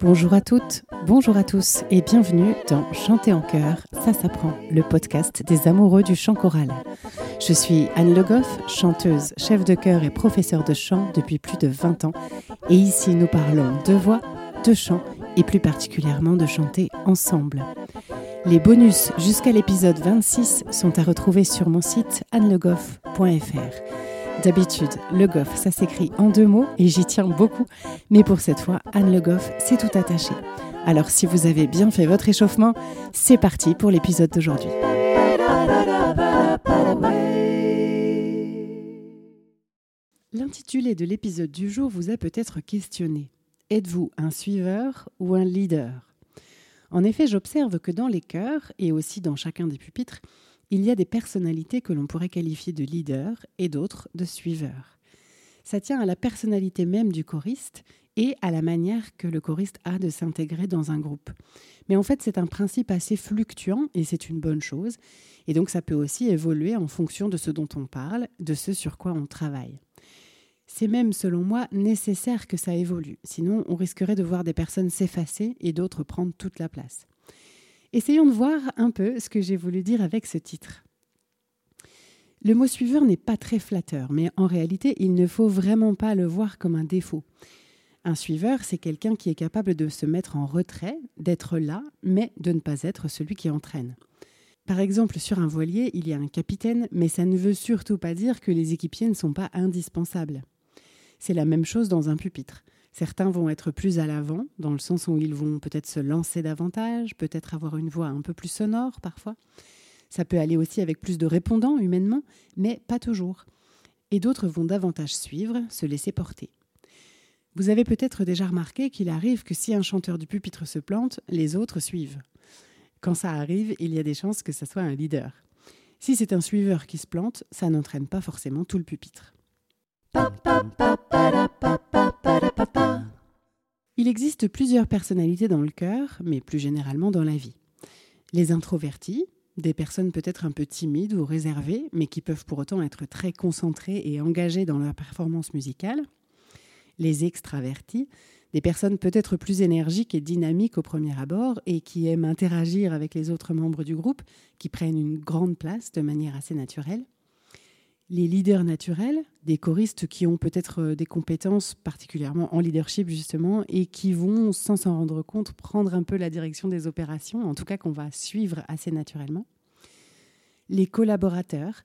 Bonjour à toutes, bonjour à tous et bienvenue dans Chanter en chœur, ça s'apprend, le podcast des amoureux du chant choral. Je suis Anne Le Goff, chanteuse, chef de chœur et professeure de chant depuis plus de 20 ans et ici nous parlons de voix, de chant et plus particulièrement de chanter ensemble. Les bonus jusqu'à l'épisode 26 sont à retrouver sur mon site annelegoff.fr. D'habitude, Le Goff, ça s'écrit en deux mots et j'y tiens beaucoup, mais pour cette fois, Anne Le Goff, c'est tout attaché. Alors si vous avez bien fait votre échauffement, c'est parti pour l'épisode d'aujourd'hui. L'intitulé de l'épisode du jour vous a peut-être questionné. Êtes-vous un suiveur ou un leader? En effet, j'observe que dans les chœurs, et aussi dans chacun des pupitres, il y a des personnalités que l'on pourrait qualifier de leaders et d'autres de suiveurs. Ça tient à la personnalité même du choriste et à la manière que le choriste a de s'intégrer dans un groupe. Mais en fait, c'est un principe assez fluctuant et c'est une bonne chose. Et donc, ça peut aussi évoluer en fonction de ce dont on parle, de ce sur quoi on travaille. C'est même, selon moi, nécessaire que ça évolue, sinon on risquerait de voir des personnes s'effacer et d'autres prendre toute la place. Essayons de voir un peu ce que j'ai voulu dire avec ce titre. Le mot suiveur n'est pas très flatteur, mais en réalité, il ne faut vraiment pas le voir comme un défaut. Un suiveur, c'est quelqu'un qui est capable de se mettre en retrait, d'être là, mais de ne pas être celui qui entraîne. Par exemple, sur un voilier, il y a un capitaine, mais ça ne veut surtout pas dire que les équipiers ne sont pas indispensables. C'est la même chose dans un pupitre. Certains vont être plus à l'avant, dans le sens où ils vont peut-être se lancer davantage, peut-être avoir une voix un peu plus sonore parfois. Ça peut aller aussi avec plus de répondants humainement, mais pas toujours. Et d'autres vont davantage suivre, se laisser porter. Vous avez peut-être déjà remarqué qu'il arrive que si un chanteur du pupitre se plante, les autres suivent. Quand ça arrive, il y a des chances que ça soit un leader. Si c'est un suiveur qui se plante, ça n'entraîne pas forcément tout le pupitre. Il existe plusieurs personnalités dans le cœur, mais plus généralement dans la vie. Les introvertis, des personnes peut-être un peu timides ou réservées, mais qui peuvent pour autant être très concentrées et engagées dans leur performance musicale. Les extravertis, des personnes peut-être plus énergiques et dynamiques au premier abord et qui aiment interagir avec les autres membres du groupe, qui prennent une grande place de manière assez naturelle les leaders naturels, des choristes qui ont peut-être euh, des compétences particulièrement en leadership justement et qui vont, sans s'en rendre compte, prendre un peu la direction des opérations, en tout cas qu'on va suivre assez naturellement. Les collaborateurs,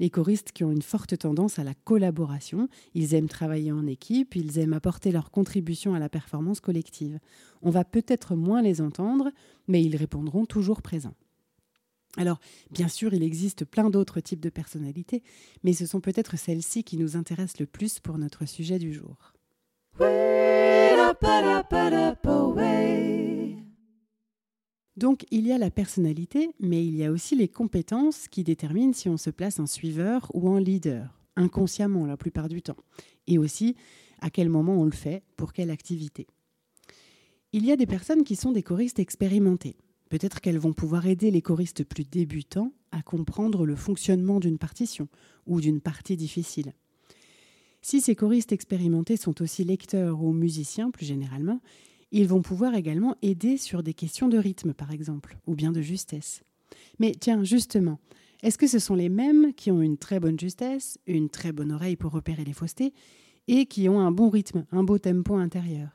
les choristes qui ont une forte tendance à la collaboration, ils aiment travailler en équipe, ils aiment apporter leur contribution à la performance collective. On va peut-être moins les entendre, mais ils répondront toujours présents. Alors, bien sûr, il existe plein d'autres types de personnalités, mais ce sont peut-être celles-ci qui nous intéressent le plus pour notre sujet du jour. Donc, il y a la personnalité, mais il y a aussi les compétences qui déterminent si on se place en suiveur ou en leader, inconsciemment la plupart du temps, et aussi à quel moment on le fait, pour quelle activité. Il y a des personnes qui sont des choristes expérimentés. Peut-être qu'elles vont pouvoir aider les choristes plus débutants à comprendre le fonctionnement d'une partition ou d'une partie difficile. Si ces choristes expérimentés sont aussi lecteurs ou musiciens plus généralement, ils vont pouvoir également aider sur des questions de rythme par exemple, ou bien de justesse. Mais tiens, justement, est-ce que ce sont les mêmes qui ont une très bonne justesse, une très bonne oreille pour repérer les faussetés, et qui ont un bon rythme, un beau tempo intérieur?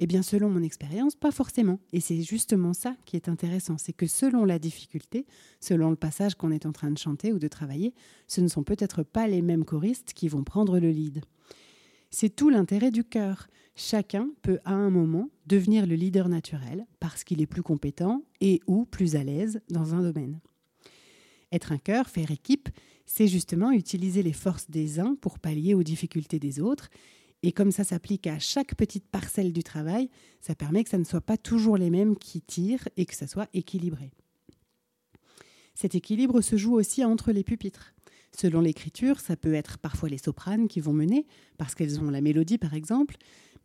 Eh bien, selon mon expérience, pas forcément. Et c'est justement ça qui est intéressant, c'est que selon la difficulté, selon le passage qu'on est en train de chanter ou de travailler, ce ne sont peut-être pas les mêmes choristes qui vont prendre le lead. C'est tout l'intérêt du chœur. Chacun peut à un moment devenir le leader naturel parce qu'il est plus compétent et ou plus à l'aise dans un domaine. Être un chœur, faire équipe, c'est justement utiliser les forces des uns pour pallier aux difficultés des autres et comme ça s'applique à chaque petite parcelle du travail, ça permet que ça ne soit pas toujours les mêmes qui tirent et que ça soit équilibré. Cet équilibre se joue aussi entre les pupitres. Selon l'écriture, ça peut être parfois les sopranes qui vont mener, parce qu'elles ont la mélodie par exemple,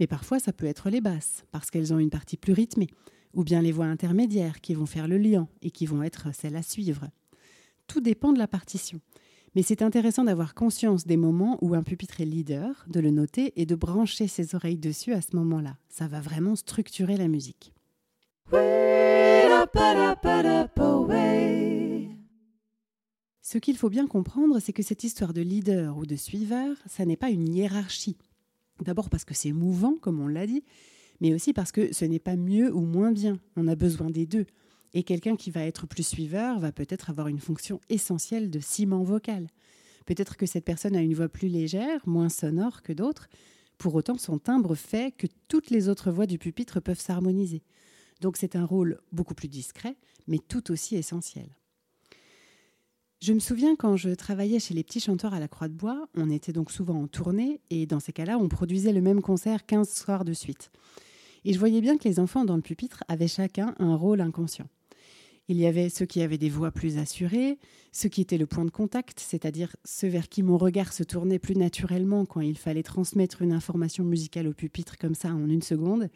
mais parfois ça peut être les basses, parce qu'elles ont une partie plus rythmée, ou bien les voix intermédiaires qui vont faire le lien et qui vont être celles à suivre. Tout dépend de la partition. Mais c'est intéressant d'avoir conscience des moments où un pupitre est leader, de le noter et de brancher ses oreilles dessus à ce moment-là. Ça va vraiment structurer la musique. Ce qu'il faut bien comprendre, c'est que cette histoire de leader ou de suiveur, ça n'est pas une hiérarchie. D'abord parce que c'est mouvant, comme on l'a dit, mais aussi parce que ce n'est pas mieux ou moins bien. On a besoin des deux. Et quelqu'un qui va être plus suiveur va peut-être avoir une fonction essentielle de ciment vocal. Peut-être que cette personne a une voix plus légère, moins sonore que d'autres. Pour autant, son timbre fait que toutes les autres voix du pupitre peuvent s'harmoniser. Donc c'est un rôle beaucoup plus discret, mais tout aussi essentiel. Je me souviens quand je travaillais chez les petits chanteurs à la Croix de Bois, on était donc souvent en tournée et dans ces cas-là, on produisait le même concert 15 soirs de suite. Et je voyais bien que les enfants dans le pupitre avaient chacun un rôle inconscient. Il y avait ceux qui avaient des voix plus assurées, ceux qui étaient le point de contact, c'est-à-dire ceux vers qui mon regard se tournait plus naturellement quand il fallait transmettre une information musicale au pupitre comme ça en une seconde.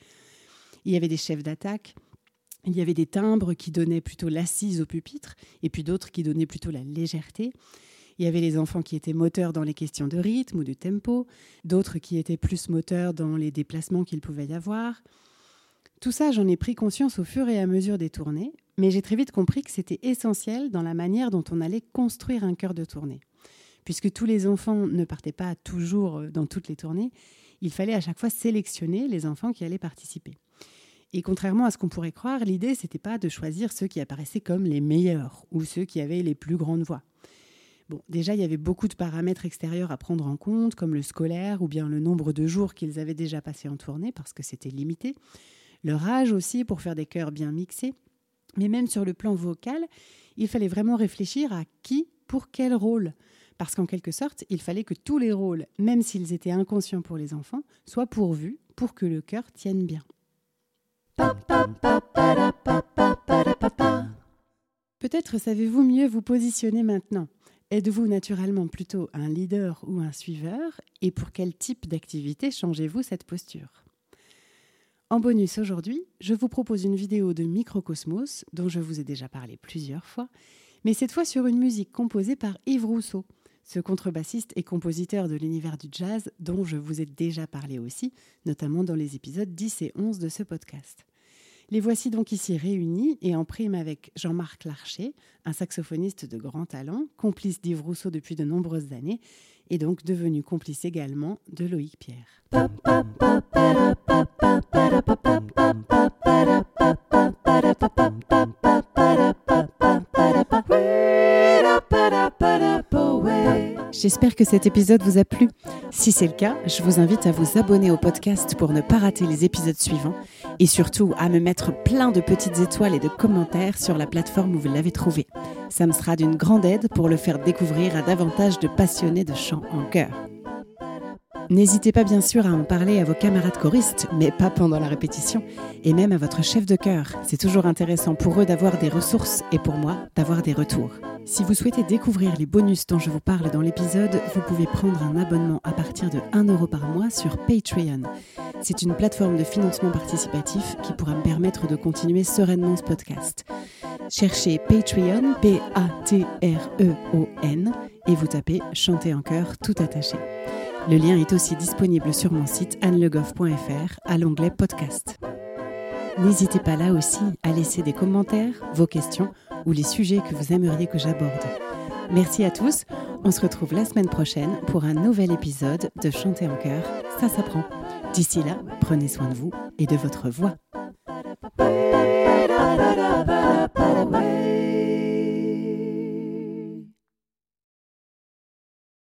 Il y avait des chefs d'attaque, il y avait des timbres qui donnaient plutôt l'assise au pupitre, et puis d'autres qui donnaient plutôt la légèreté. Il y avait les enfants qui étaient moteurs dans les questions de rythme ou de tempo, d'autres qui étaient plus moteurs dans les déplacements qu'il pouvait y avoir. Tout ça, j'en ai pris conscience au fur et à mesure des tournées, mais j'ai très vite compris que c'était essentiel dans la manière dont on allait construire un chœur de tournée. Puisque tous les enfants ne partaient pas toujours dans toutes les tournées, il fallait à chaque fois sélectionner les enfants qui allaient participer. Et contrairement à ce qu'on pourrait croire, l'idée, c'était pas de choisir ceux qui apparaissaient comme les meilleurs ou ceux qui avaient les plus grandes voix. Bon, déjà, il y avait beaucoup de paramètres extérieurs à prendre en compte, comme le scolaire ou bien le nombre de jours qu'ils avaient déjà passé en tournée, parce que c'était limité. Leur âge aussi, pour faire des chœurs bien mixés. Mais même sur le plan vocal, il fallait vraiment réfléchir à qui, pour quel rôle. Parce qu'en quelque sorte, il fallait que tous les rôles, même s'ils étaient inconscients pour les enfants, soient pourvus pour que le chœur tienne bien. Peut-être savez-vous mieux vous positionner maintenant. Êtes-vous naturellement plutôt un leader ou un suiveur? Et pour quel type d'activité changez-vous cette posture? En bonus aujourd'hui, je vous propose une vidéo de Microcosmos dont je vous ai déjà parlé plusieurs fois, mais cette fois sur une musique composée par Yves Rousseau, ce contrebassiste et compositeur de l'univers du jazz dont je vous ai déjà parlé aussi, notamment dans les épisodes 10 et 11 de ce podcast. Les voici donc ici réunis et en prime avec Jean-Marc Larcher, un saxophoniste de grand talent, complice d'Yves Rousseau depuis de nombreuses années et donc devenu complice également de Loïc Pierre. J'espère que cet épisode vous a plu. Si c'est le cas, je vous invite à vous abonner au podcast pour ne pas rater les épisodes suivants et surtout à me mettre plein de petites étoiles et de commentaires sur la plateforme où vous l'avez trouvé. Ça me sera d'une grande aide pour le faire découvrir à davantage de passionnés de chant en chœur. N'hésitez pas bien sûr à en parler à vos camarades choristes, mais pas pendant la répétition, et même à votre chef de chœur. C'est toujours intéressant pour eux d'avoir des ressources et pour moi d'avoir des retours. Si vous souhaitez découvrir les bonus dont je vous parle dans l'épisode, vous pouvez prendre un abonnement à partir de 1 euro par mois sur Patreon. C'est une plateforme de financement participatif qui pourra me permettre de continuer sereinement ce podcast. Cherchez Patreon, P-A-T-R-E-O-N, et vous tapez Chanter en chœur tout attaché. Le lien est aussi disponible sur mon site annelegoff.fr à l'onglet podcast. N'hésitez pas là aussi à laisser des commentaires, vos questions ou les sujets que vous aimeriez que j'aborde. Merci à tous, on se retrouve la semaine prochaine pour un nouvel épisode de Chanter en chœur, ça s'apprend. D'ici là, prenez soin de vous et de votre voix.